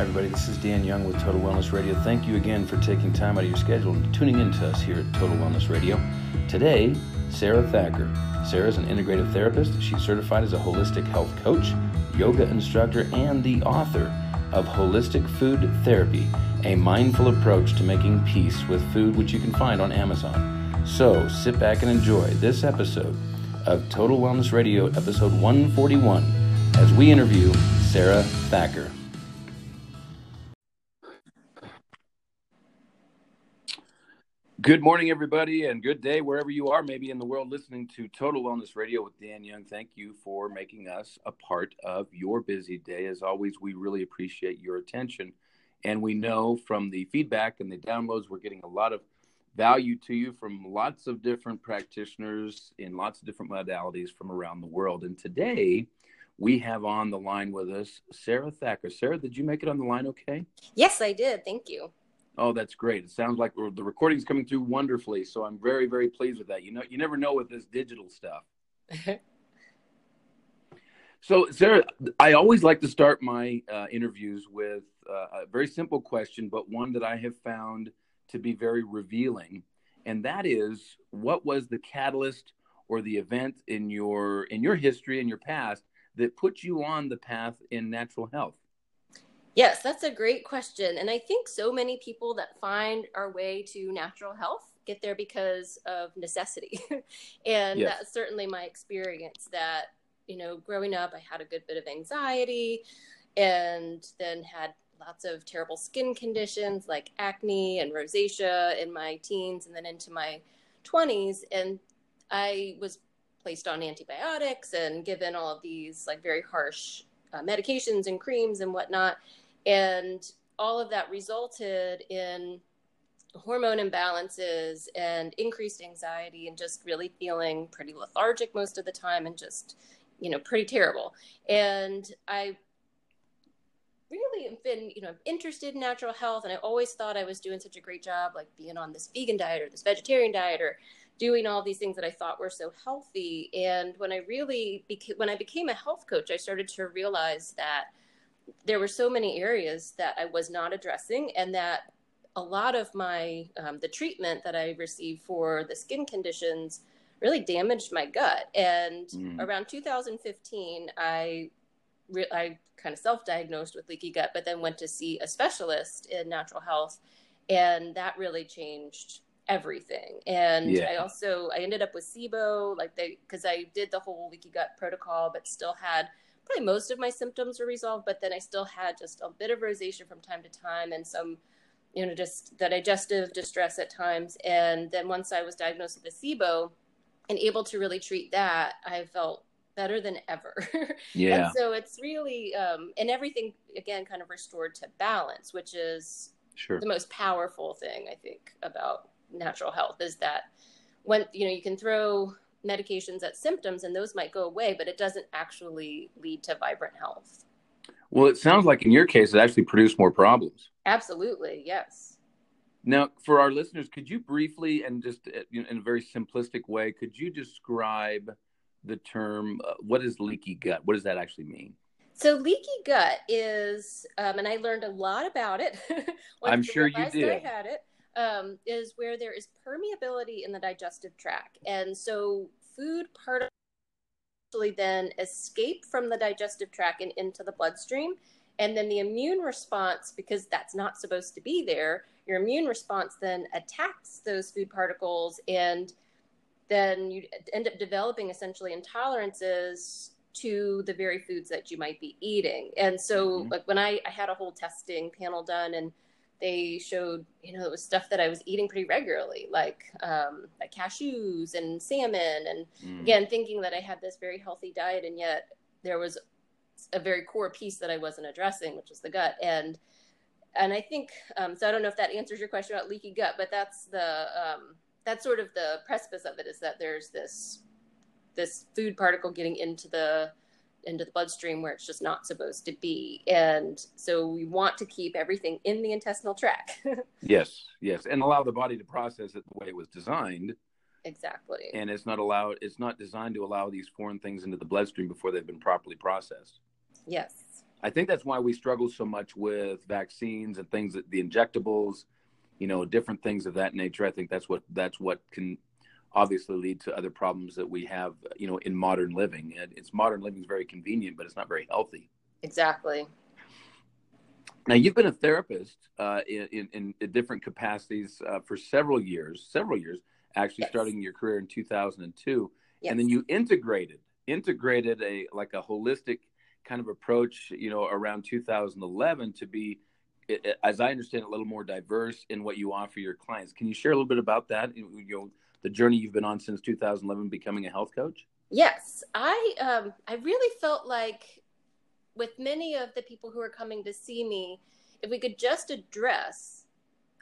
Hi, everybody. This is Dan Young with Total Wellness Radio. Thank you again for taking time out of your schedule and tuning in to us here at Total Wellness Radio. Today, Sarah Thacker. Sarah is an integrative therapist. She's certified as a holistic health coach, yoga instructor, and the author of Wholistic Food Therapy, a mindful approach to making peace with food, which you can find on Amazon. So sit back and enjoy this episode of Total Wellness Radio, episode 141, as we interview Sarah Thacker. Good morning, everybody, and good day wherever you are, maybe in the world, listening to Total Wellness Radio with Dan Young. Thank you for making us a part of your busy day. As always, we really appreciate your attention. And we know from the feedback and the downloads, we're getting a lot of value to you from lots of different practitioners in lots of different modalities from around the world. And today, we have on the line with us Sarah Thacker. Sarah, did you make it on the line okay? Yes, I did. Thank you. Oh, that's great. It sounds like the recording's coming through wonderfully. So I'm very, very pleased with that. You know, you never know with this digital stuff. so, Sarah, I always like to start my uh, interviews with uh, a very simple question, but one that I have found to be very revealing, and that is, what was the catalyst or the event in your in your history in your past that put you on the path in natural health? Yes, that's a great question. And I think so many people that find our way to natural health get there because of necessity. and yes. that's certainly my experience that, you know, growing up, I had a good bit of anxiety and then had lots of terrible skin conditions like acne and rosacea in my teens and then into my 20s. And I was placed on antibiotics and given all of these like very harsh uh, medications and creams and whatnot. And all of that resulted in hormone imbalances and increased anxiety and just really feeling pretty lethargic most of the time and just, you know, pretty terrible. And I really have been, you know, interested in natural health and I always thought I was doing such a great job like being on this vegan diet or this vegetarian diet or doing all these things that I thought were so healthy. And when I really became when I became a health coach, I started to realize that there were so many areas that I was not addressing, and that a lot of my um, the treatment that I received for the skin conditions really damaged my gut. And mm. around 2015, I re- I kind of self-diagnosed with leaky gut, but then went to see a specialist in natural health, and that really changed everything. And yeah. I also I ended up with SIBO, like they because I did the whole leaky gut protocol, but still had probably most of my symptoms were resolved, but then I still had just a bit of rosacea from time to time and some, you know, just the digestive distress at times. And then once I was diagnosed with a SIBO and able to really treat that, I felt better than ever. Yeah. and so it's really, um, and everything again kind of restored to balance, which is sure. the most powerful thing I think about natural health is that when, you know, you can throw medications at symptoms and those might go away, but it doesn't actually lead to vibrant health. Well, it sounds like in your case, it actually produced more problems. Absolutely, yes. Now, for our listeners, could you briefly and just uh, in a very simplistic way, could you describe the term uh, what is leaky gut? What does that actually mean? So, leaky gut is, um, and I learned a lot about it. I'm sure you did. I had it um, is where there is permeability in the digestive tract. And so food particles then escape from the digestive tract and into the bloodstream. And then the immune response, because that's not supposed to be there, your immune response then attacks those food particles and then you end up developing essentially intolerances to the very foods that you might be eating. And so, mm-hmm. like when I, I had a whole testing panel done, and they showed you know it was stuff that i was eating pretty regularly like um, like cashews and salmon and mm. again thinking that i had this very healthy diet and yet there was a very core piece that i wasn't addressing which was the gut and and i think um, so i don't know if that answers your question about leaky gut but that's the um, that's sort of the precipice of it is that there's this this food particle getting into the into the bloodstream where it's just not supposed to be. And so we want to keep everything in the intestinal tract. yes, yes, and allow the body to process it the way it was designed. Exactly. And it's not allowed it's not designed to allow these foreign things into the bloodstream before they've been properly processed. Yes. I think that's why we struggle so much with vaccines and things that the injectables, you know, different things of that nature. I think that's what that's what can obviously lead to other problems that we have, you know, in modern living. And it's modern living is very convenient, but it's not very healthy. Exactly. Now you've been a therapist uh, in, in, in different capacities uh, for several years, several years. Actually, yes. starting your career in 2002, yes. and then you integrated integrated a like a holistic kind of approach, you know, around 2011 to be, as I understand, a little more diverse in what you offer your clients. Can you share a little bit about that? You know, the journey you've been on since 2011, becoming a health coach. Yes, I um, I really felt like with many of the people who are coming to see me, if we could just address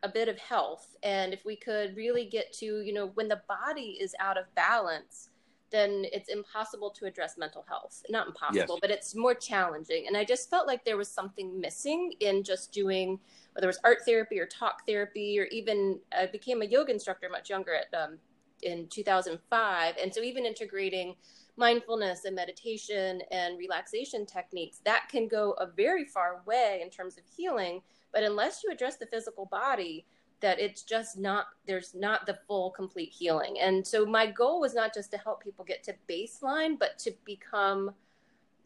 a bit of health and if we could really get to you know when the body is out of balance then it's impossible to address mental health. Not impossible, yes. but it's more challenging. And I just felt like there was something missing in just doing whether it was art therapy or talk therapy, or even I became a yoga instructor much younger at um, in 2005, and so even integrating mindfulness and meditation and relaxation techniques that can go a very far way in terms of healing. But unless you address the physical body, that it's just not there's not the full complete healing and so my goal was not just to help people get to baseline but to become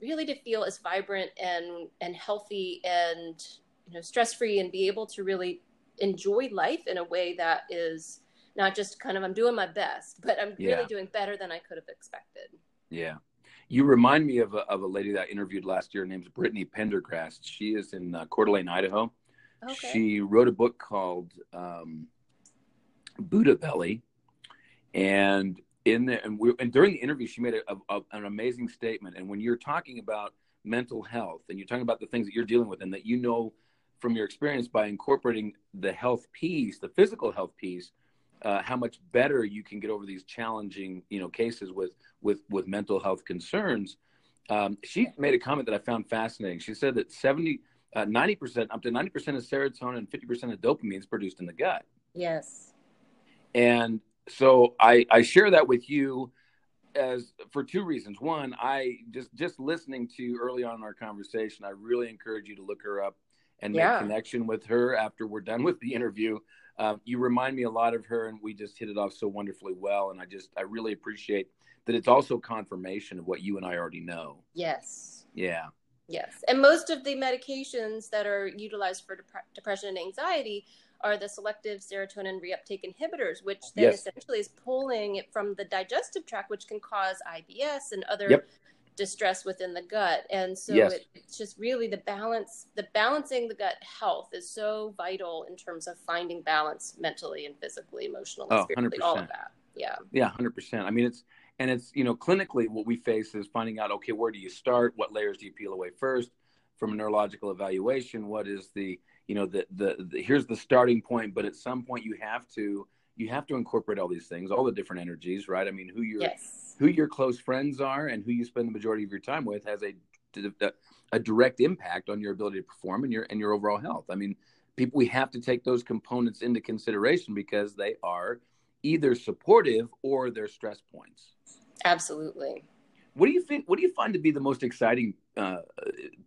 really to feel as vibrant and and healthy and you know stress free and be able to really enjoy life in a way that is not just kind of i'm doing my best but i'm yeah. really doing better than i could have expected yeah you remind me of a, of a lady that I interviewed last year named Brittany Pendergrast. She is in uh, Coeur d'Alene, Idaho Okay. She wrote a book called um, Buddha Belly, and in there, and, we, and during the interview, she made a, a, an amazing statement. And when you're talking about mental health, and you're talking about the things that you're dealing with, and that you know from your experience by incorporating the health piece, the physical health piece, uh, how much better you can get over these challenging, you know, cases with with with mental health concerns. Um, she made a comment that I found fascinating. She said that 70 uh, 90% up to 90% of serotonin and 50% of dopamine is produced in the gut yes and so i i share that with you as for two reasons one i just just listening to early on in our conversation i really encourage you to look her up and yeah. make connection with her after we're done with the interview uh, you remind me a lot of her and we just hit it off so wonderfully well and i just i really appreciate that it's also confirmation of what you and i already know yes yeah Yes. And most of the medications that are utilized for dep- depression and anxiety are the selective serotonin reuptake inhibitors, which then yes. essentially is pulling it from the digestive tract, which can cause IBS and other yep. Distress within the gut. And so yes. it, it's just really the balance, the balancing the gut health is so vital in terms of finding balance mentally and physically, emotionally, oh, spiritually, 100%. all of that. Yeah. Yeah, 100%. I mean, it's, and it's you know clinically what we face is finding out okay where do you start what layers do you peel away first from a neurological evaluation what is the you know the, the, the here's the starting point but at some point you have to you have to incorporate all these things all the different energies right i mean who your yes. who your close friends are and who you spend the majority of your time with has a a direct impact on your ability to perform and your and your overall health i mean people we have to take those components into consideration because they are either supportive or their stress points Absolutely. What do you think? What do you find to be the most exciting uh,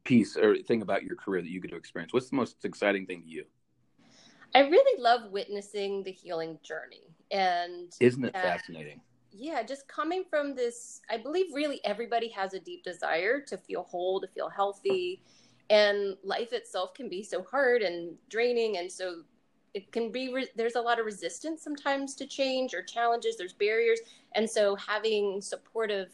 piece or thing about your career that you get to experience? What's the most exciting thing to you? I really love witnessing the healing journey, and isn't it fascinating? Yeah, just coming from this, I believe really everybody has a deep desire to feel whole, to feel healthy, and life itself can be so hard and draining, and so it can be re- there's a lot of resistance sometimes to change or challenges there's barriers and so having supportive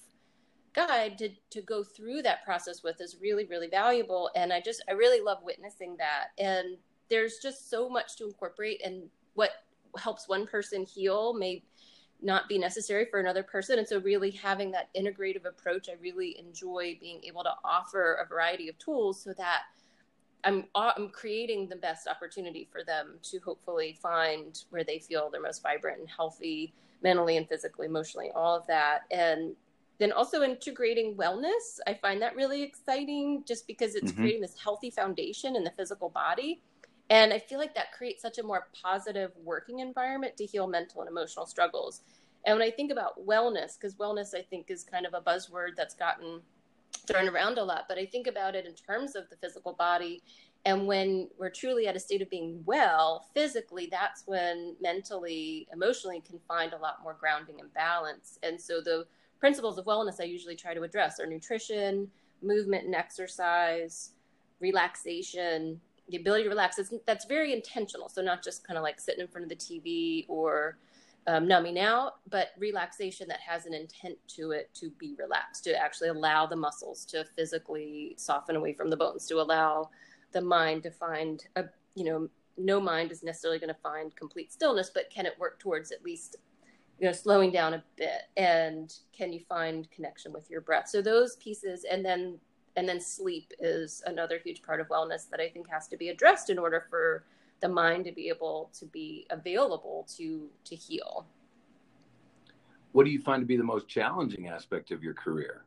guide to, to go through that process with is really really valuable and i just i really love witnessing that and there's just so much to incorporate and what helps one person heal may not be necessary for another person and so really having that integrative approach i really enjoy being able to offer a variety of tools so that I'm I'm creating the best opportunity for them to hopefully find where they feel their most vibrant and healthy mentally and physically, emotionally, all of that. And then also integrating wellness, I find that really exciting just because it's mm-hmm. creating this healthy foundation in the physical body. And I feel like that creates such a more positive working environment to heal mental and emotional struggles. And when I think about wellness, because wellness I think is kind of a buzzword that's gotten thrown around a lot, but I think about it in terms of the physical body. And when we're truly at a state of being well physically, that's when mentally, emotionally can find a lot more grounding and balance. And so the principles of wellness I usually try to address are nutrition, movement and exercise, relaxation, the ability to relax. It's, that's very intentional. So not just kind of like sitting in front of the TV or um, numbing out, but relaxation that has an intent to it to be relaxed, to actually allow the muscles to physically soften away from the bones, to allow the mind to find a, you know, no mind is necessarily going to find complete stillness, but can it work towards at least, you know, slowing down a bit? And can you find connection with your breath? So those pieces, and then and then sleep is another huge part of wellness that I think has to be addressed in order for the mind to be able to be available to to heal. What do you find to be the most challenging aspect of your career?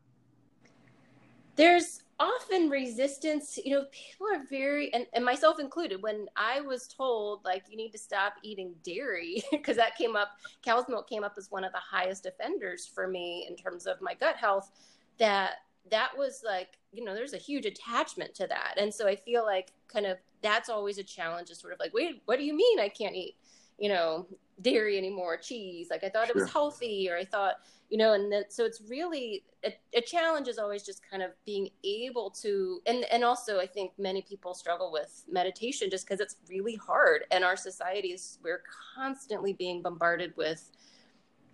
There's often resistance you know people are very and, and myself included when i was told like you need to stop eating dairy because that came up cow's milk came up as one of the highest offenders for me in terms of my gut health that that was like you know there's a huge attachment to that and so i feel like kind of that's always a challenge is sort of like wait what do you mean i can't eat you know dairy anymore cheese like i thought sure. it was healthy or i thought you know and then so it's really a, a, challenge is always just kind of being able to and and also i think many people struggle with meditation just because it's really hard and our societies we're constantly being bombarded with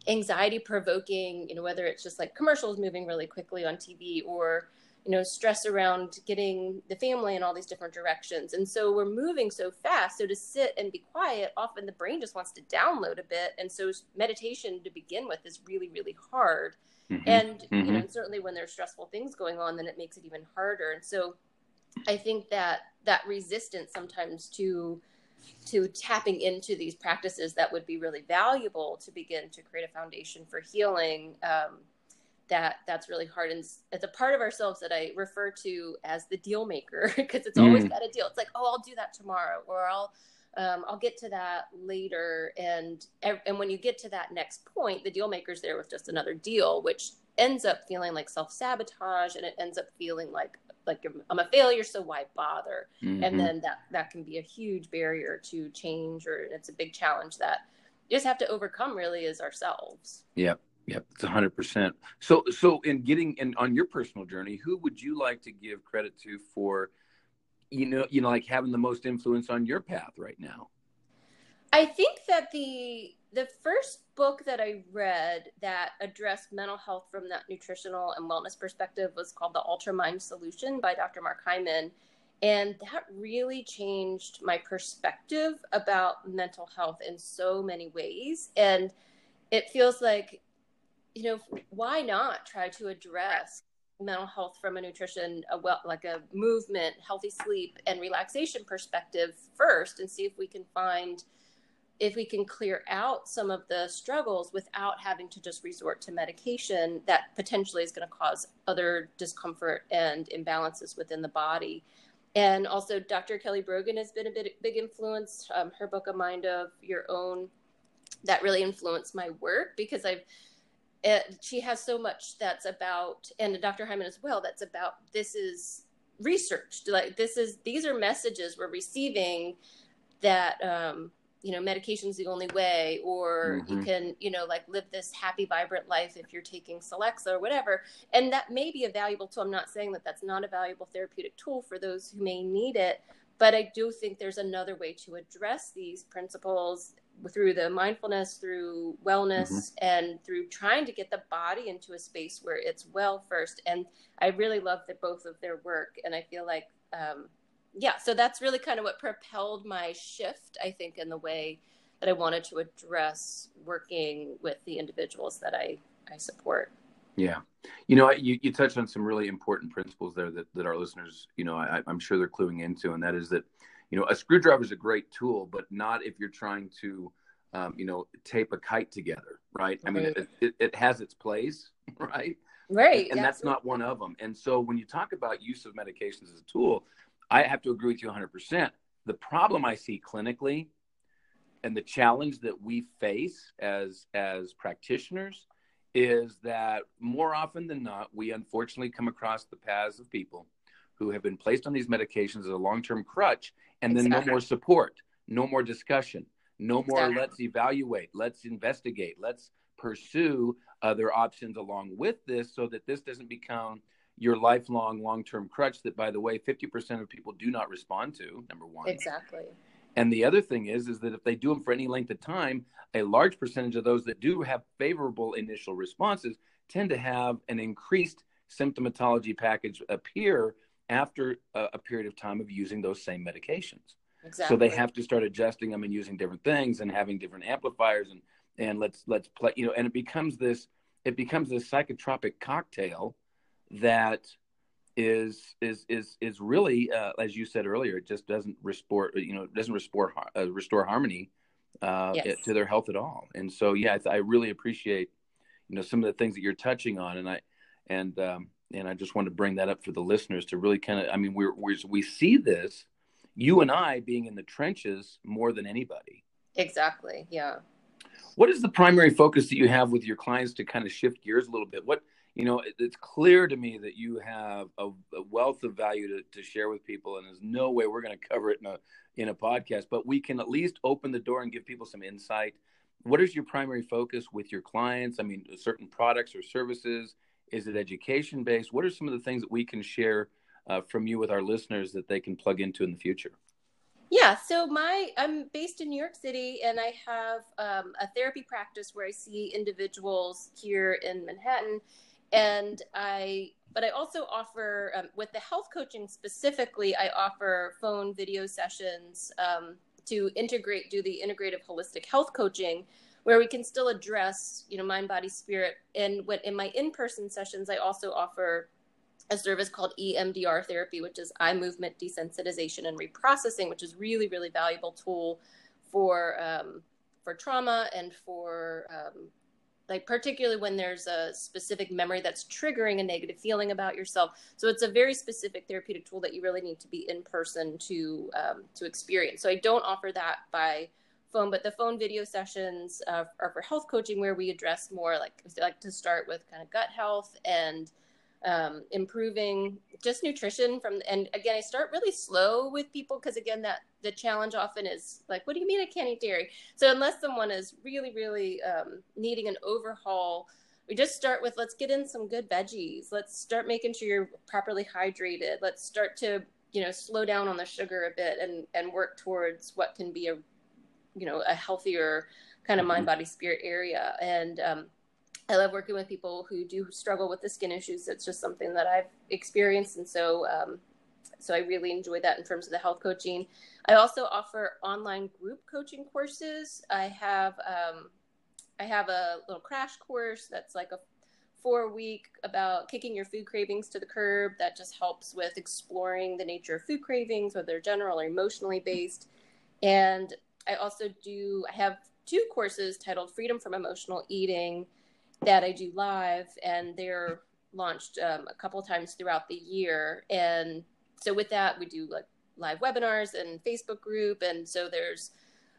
anxiety provoking you know whether it's just like commercials moving really quickly on tv or you know stress around getting the family in all these different directions and so we're moving so fast so to sit and be quiet often the brain just wants to download a bit and so meditation to begin with is really really hard mm-hmm. and mm-hmm. you know certainly when there's stressful things going on then it makes it even harder and so i think that that resistance sometimes to to tapping into these practices that would be really valuable to begin to create a foundation for healing um, that that's really hard. And it's a part of ourselves that i refer to as the deal maker because it's always mm. got a deal. It's like oh i'll do that tomorrow or i'll um, i'll get to that later. And and when you get to that next point the deal maker's there with just another deal which ends up feeling like self-sabotage and it ends up feeling like like i'm a failure so why bother mm-hmm. and then that that can be a huge barrier to change or it's a big challenge that you just have to overcome really is ourselves yep Yep, it's hundred percent. So, so in getting in on your personal journey, who would you like to give credit to for, you know, you know, like having the most influence on your path right now? I think that the the first book that I read that addressed mental health from that nutritional and wellness perspective was called The Ultra Mind Solution by Dr. Mark Hyman. And that really changed my perspective about mental health in so many ways. And it feels like you know, why not try to address mental health from a nutrition, a well, like a movement, healthy sleep, and relaxation perspective first, and see if we can find if we can clear out some of the struggles without having to just resort to medication that potentially is going to cause other discomfort and imbalances within the body. And also, Dr. Kelly Brogan has been a bit, big influence. Um, her book, A Mind of Your Own, that really influenced my work because I've it, she has so much that's about and dr hyman as well that's about this is research like this is these are messages we're receiving that um you know medication's is the only way or mm-hmm. you can you know like live this happy vibrant life if you're taking celexa or whatever and that may be a valuable tool i'm not saying that that's not a valuable therapeutic tool for those who may need it but i do think there's another way to address these principles through the mindfulness, through wellness, mm-hmm. and through trying to get the body into a space where it's well first. And I really love the both of their work, and I feel like, um, yeah, so that's really kind of what propelled my shift, I think, in the way that I wanted to address working with the individuals that I I support. Yeah. You know, you, you touched on some really important principles there that, that our listeners, you know, I, I'm sure they're cluing into, and that is that you know, a screwdriver is a great tool, but not if you're trying to, um, you know, tape a kite together, right? I mean, it, it, it, has its place, right? Right. And, and that's not one of them. And so when you talk about use of medications as a tool, I have to agree with you 100%. The problem I see clinically and the challenge that we face as as practitioners is that more often than not, we unfortunately come across the paths of people who have been placed on these medications as a long term crutch and then exactly. no more support, no more discussion, no more exactly. let's evaluate, let's investigate, let's pursue other options along with this so that this doesn't become your lifelong long term crutch that, by the way, 50% of people do not respond to, number one. Exactly. And the other thing is, is that if they do them for any length of time, a large percentage of those that do have favorable initial responses tend to have an increased symptomatology package appear after a, a period of time of using those same medications. Exactly. So they have to start adjusting them and using different things and having different amplifiers and and let's let's play you know and it becomes this it becomes this psychotropic cocktail that is is is is really uh, as you said earlier it just doesn't restore you know doesn't restore uh, restore harmony uh, yes. to their health at all. And so yeah I, I, really appreciate you know some of the things that you're touching on. And I and um, and I just want to bring that up for the listeners to really kind of I mean we're, we're we see this you and I being in the trenches more than anybody. Exactly yeah. What is the primary focus that you have with your clients to kind of shift gears a little bit? What you know, it, it's clear to me that you have a, a wealth of value to, to, share with people, and there's no way we're going to cover it in a in a podcast, but we can at least open the door and give people some insight. What is your primary focus with your clients? I mean, certain products or services? Is it education based? What are some of the things that we can share uh, from you with our listeners that they can plug into in the future? Yeah, so my I'm based in New York City, and I have um, a therapy practice where I see individuals here in Manhattan and I but I also offer um, with the health coaching specifically. I offer phone video sessions um, to integrate do the integrative holistic health coaching, where we can still address you know mind body spirit. And what in my in person sessions, I also offer a service called EMDR therapy, which is eye movement desensitization and reprocessing, which is really really valuable tool for um, for trauma and for um, like particularly when there's a specific memory that's triggering a negative feeling about yourself. So it's a very specific therapeutic tool that you really need to be in person to um, to experience. So i don't offer that by phone but the phone video sessions uh, are for health coaching where we address more like like to start with kind of gut health and um, improving just nutrition from and again i start really slow with people because again that the challenge often is like what do you mean i can't eat dairy? So unless someone is really really um, needing an overhaul we just start with let's get in some good veggies. Let's start making sure you're properly hydrated. Let's start to you know slow down on the sugar a bit and and work towards what can be a you know a healthier kind of mind mm-hmm. body spirit area. And um, I love working with people who do struggle with the skin issues. It's just something that I've experienced, and so um, so I really enjoy that in terms of the health coaching. I also offer online group coaching courses. I have um, I have a little crash course that's like a four week about kicking your food cravings to the curb. That just helps with exploring the nature of food cravings, whether they're general or emotionally based. And I also do I have two courses titled Freedom from Emotional Eating that I do live, and they're launched um, a couple times throughout the year. And so with that, we do like live webinars and Facebook group, and so there's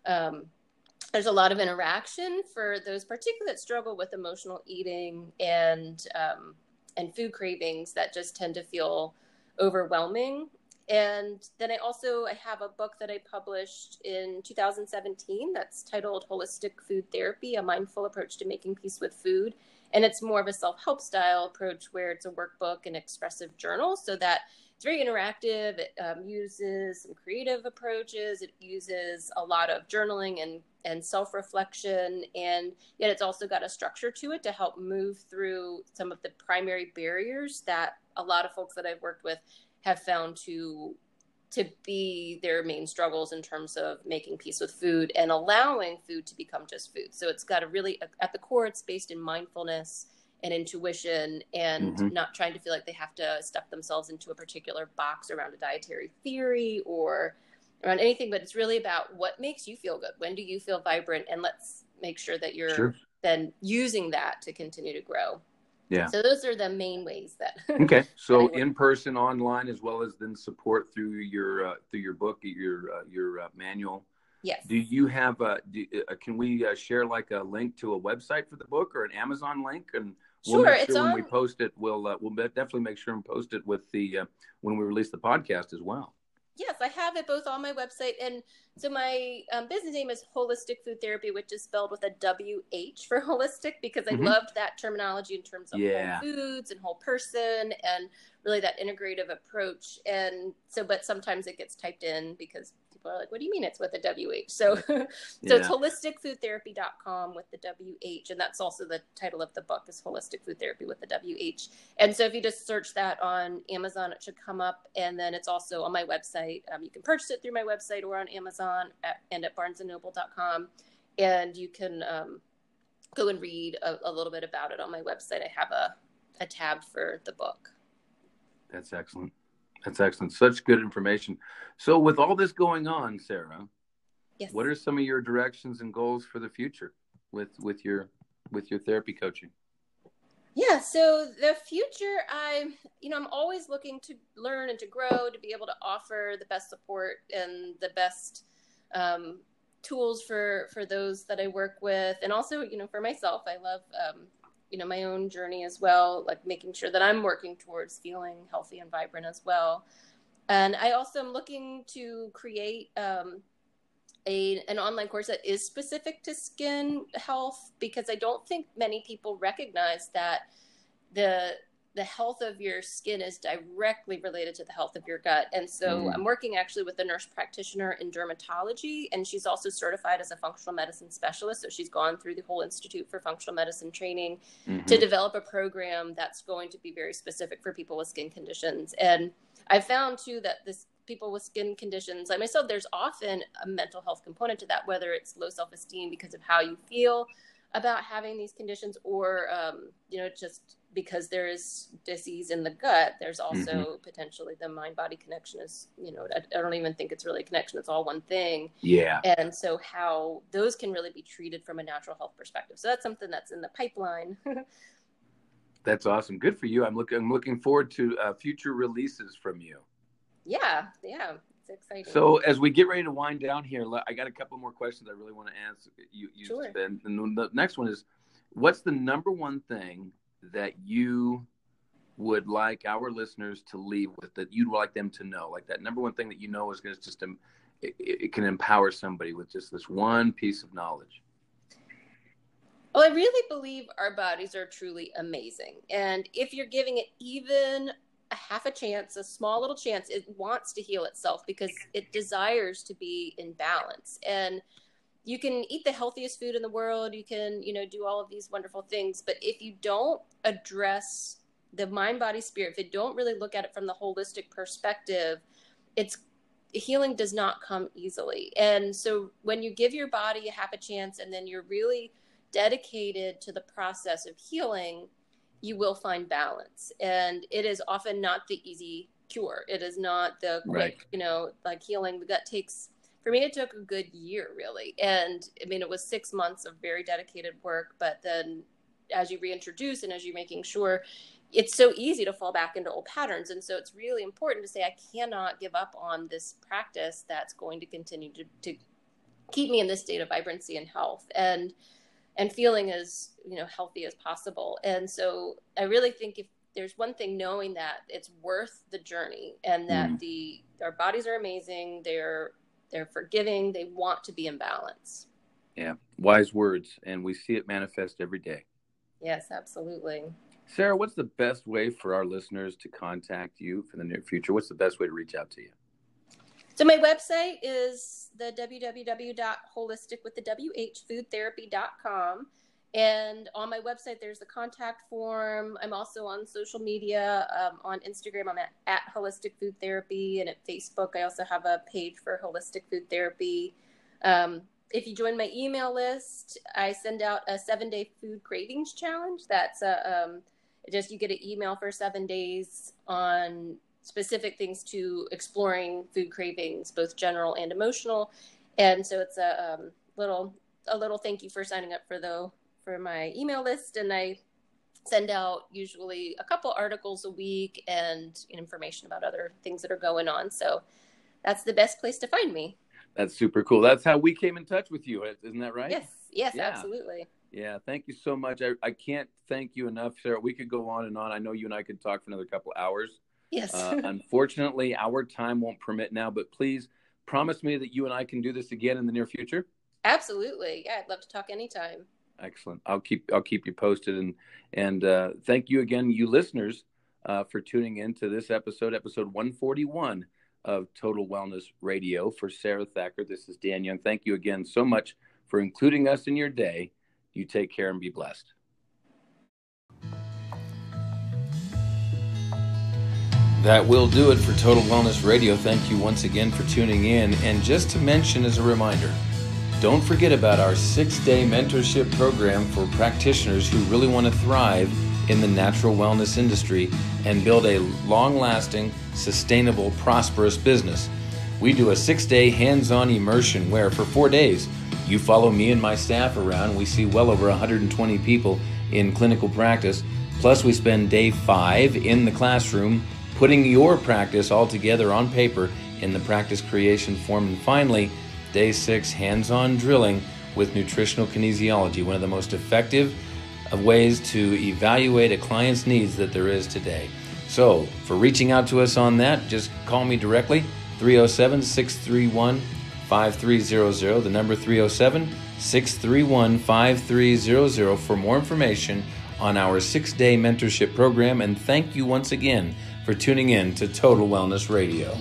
um, there's a lot of interaction for those particularly that struggle with emotional eating and um, and food cravings that just tend to feel overwhelming and then I also I have a book that I published in 2017 that's titled Wholistic Food Therapy: A Mindful Approach to Making Peace with Food. And it's more of a self-help style approach where it's a workbook and expressive journal so that it's very interactive. It um, uses some creative approaches. It uses a lot of journaling and and self-reflection and yet it's also got a structure to it to help move through some of the primary barriers that a lot of folks that I've worked with have found to to be their main struggles in terms of making peace with food and allowing food to become just food. So it's got a really at the core it's based in mindfulness and intuition and mm-hmm. not trying to feel like they have to stuff themselves into a particular box around a dietary theory or around anything but it's really about what makes you feel good. When do you feel vibrant and let's make sure that you're sure. then using that to continue to grow. Yeah. So those are the main ways that. okay. So in person, online, as well as then support through your uh, through your book, your uh, your uh, manual Yes. Do you have a? Do, uh, can we uh, share like a link to a website for the book or an Amazon link? And we'll sure, make sure when on... we post it, we'll uh, we'll definitely make sure and post it with the uh, when we release the podcast as well. Yes, I have it both on my website and so my um, business name is Wholistic Food Therapy, which is spelled with a W H for holistic because I mm-hmm. loved that terminology in terms of yeah. whole foods and whole person and really that integrative approach. And so, but sometimes it gets typed in because people are like, what do you mean it's with a WH? So, so yeah. it's wholisticfoodtherapy.com with the WH. And that's also the title of the book is Wholistic Food Therapy with the WH. And so if you just search that on Amazon, it should come up. And then it's also on my website. Um, you can purchase it through my website or on Amazon at, and at barnesandnoble.com. And you can um, go and read a, a little bit about it on my website. I have a, a tab for the book. That's excellent. That's excellent. Such good information. So, with all this going on, Sarah, yes. what are some of your directions and goals for the future with with your with your therapy coaching? Yeah, so the future, I, you know, I'm always looking to learn and to grow, to be able to offer the best support and the best um, tools for for those that I work with, and also, you know, for myself, I love um, you know my own journey as well like making sure that i'm working towards feeling healthy and vibrant as well. And i also am looking to create um, a, an online course that is specific to skin health because i don't think many people recognize that the the health of your skin is directly related to the health of your gut. And so mm. I'm working actually with a nurse practitioner in dermatology, and she's also certified as a functional medicine specialist. So she's gone through the whole Institute for Functional Medicine training mm-hmm. to develop a program that's going to be very specific for people with skin conditions. And I found too that this people with skin conditions like myself, there's often a mental health component to that, whether it's low self esteem because of how you feel about having these conditions or um, you know just because there is disease in the gut there's also mm-hmm. potentially the mind body connection is you know I, I, don't even think it's really a connection it's all one thing yeah and so how those can really be treated from a natural health perspective so that's something that's in the pipeline that's awesome good for you i'm looking i'm looking forward to uh, future releases from you yeah yeah It's exciting. So as we get ready to wind down here, I got a couple more questions I really want to ask you. you sure. And the next one is, what's the number one thing that you would like our listeners to leave with that you'd like them to know? Like that number one thing that you know is going to just it, it can empower somebody with just this one piece of knowledge. Well, I really believe our bodies are truly amazing. And if you're giving it even a half a chance, a small little chance. It wants to heal itself because it desires to be in balance. And you can eat the healthiest food in the world. You can, you know, do all of these wonderful things. But if you don't address the mind, body, spirit, if you don't really look at it from the holistic perspective, it's healing does not come easily. And so when you give your body a half a chance and then you're really dedicated to the process of healing, you will find balance. And it is often not the easy cure. It is not the quick, right. you know, like healing. The gut takes, for me, it took a good year, really. And I mean, it was six months of very dedicated work. But then as you reintroduce and as you're making sure, it's so easy to fall back into old patterns. And so it's really important to say, I cannot give up on this practice that's going to continue to, to keep me in this state of vibrancy and health. And and feeling as you know healthy as possible and so i really think if there's one thing knowing that it's worth the journey and that mm. the our bodies are amazing they're they're forgiving they want to be in balance. Yeah wise words and we see it manifest every day. Yes absolutely. Sarah what's the best way for our listeners to contact you for the near future? What's the best way to reach out to you? So my website is the www.holisticwiththewhfoodtherapy.com. And on my website, there's the contact form. I'm also on social media. Um, on Instagram, I'm at, at Wholistic Food Therapy. And at Facebook, I also have a page for Wholistic Food Therapy. Um, if you join my email list, I send out a seven day food cravings challenge. That's a, um, just you get an email for seven days on specific things to exploring food cravings, both general and emotional. And so it's a um, little a little thank you for signing up for the for my email list, and I send out usually a couple articles a week and information about other things that are going on. So that's the best place to find me. That's super cool. That's how we came in touch with you, isn't that right? Yes, yes, yeah. absolutely. Yeah, thank you so much. I, I can't thank you enough, Sarah. We could go on and on. I know you and I could talk for another couple hours. Yes. uh, unfortunately, our time won't permit now, but please promise me that you and I can do this again in the near future. Absolutely. Yeah, I'd love to talk anytime. Excellent. I'll keep I'll keep you posted and and uh, thank you again, you listeners, uh, for tuning in to this episode, episode 141 of Total Wellness Radio. For Sarah Thacker, this is Dan Young. Thank you again so much for including us in your day. You take care and be blessed. That will do it for Total Wellness Radio. Thank you once again for tuning in. And just to mention as a reminder, don't forget about our six day mentorship program for practitioners who really want to thrive in the natural wellness industry and build a long lasting, sustainable, prosperous business. We do a six day hands on immersion where for four days you follow me and my staff around. We see well over 120 people in clinical practice. Plus, we spend day five in the classroom putting your practice all together on paper in the practice creation form. And finally, day six, hands on drilling with nutritional kinesiology, one of the most effective ways to evaluate a client's needs that there is today. So, for reaching out to us on that, just call me directly 307 631 5300, the number 307 631 5300 for more information on our six day mentorship program. And thank you once again for tuning in to Total Wellness Radio.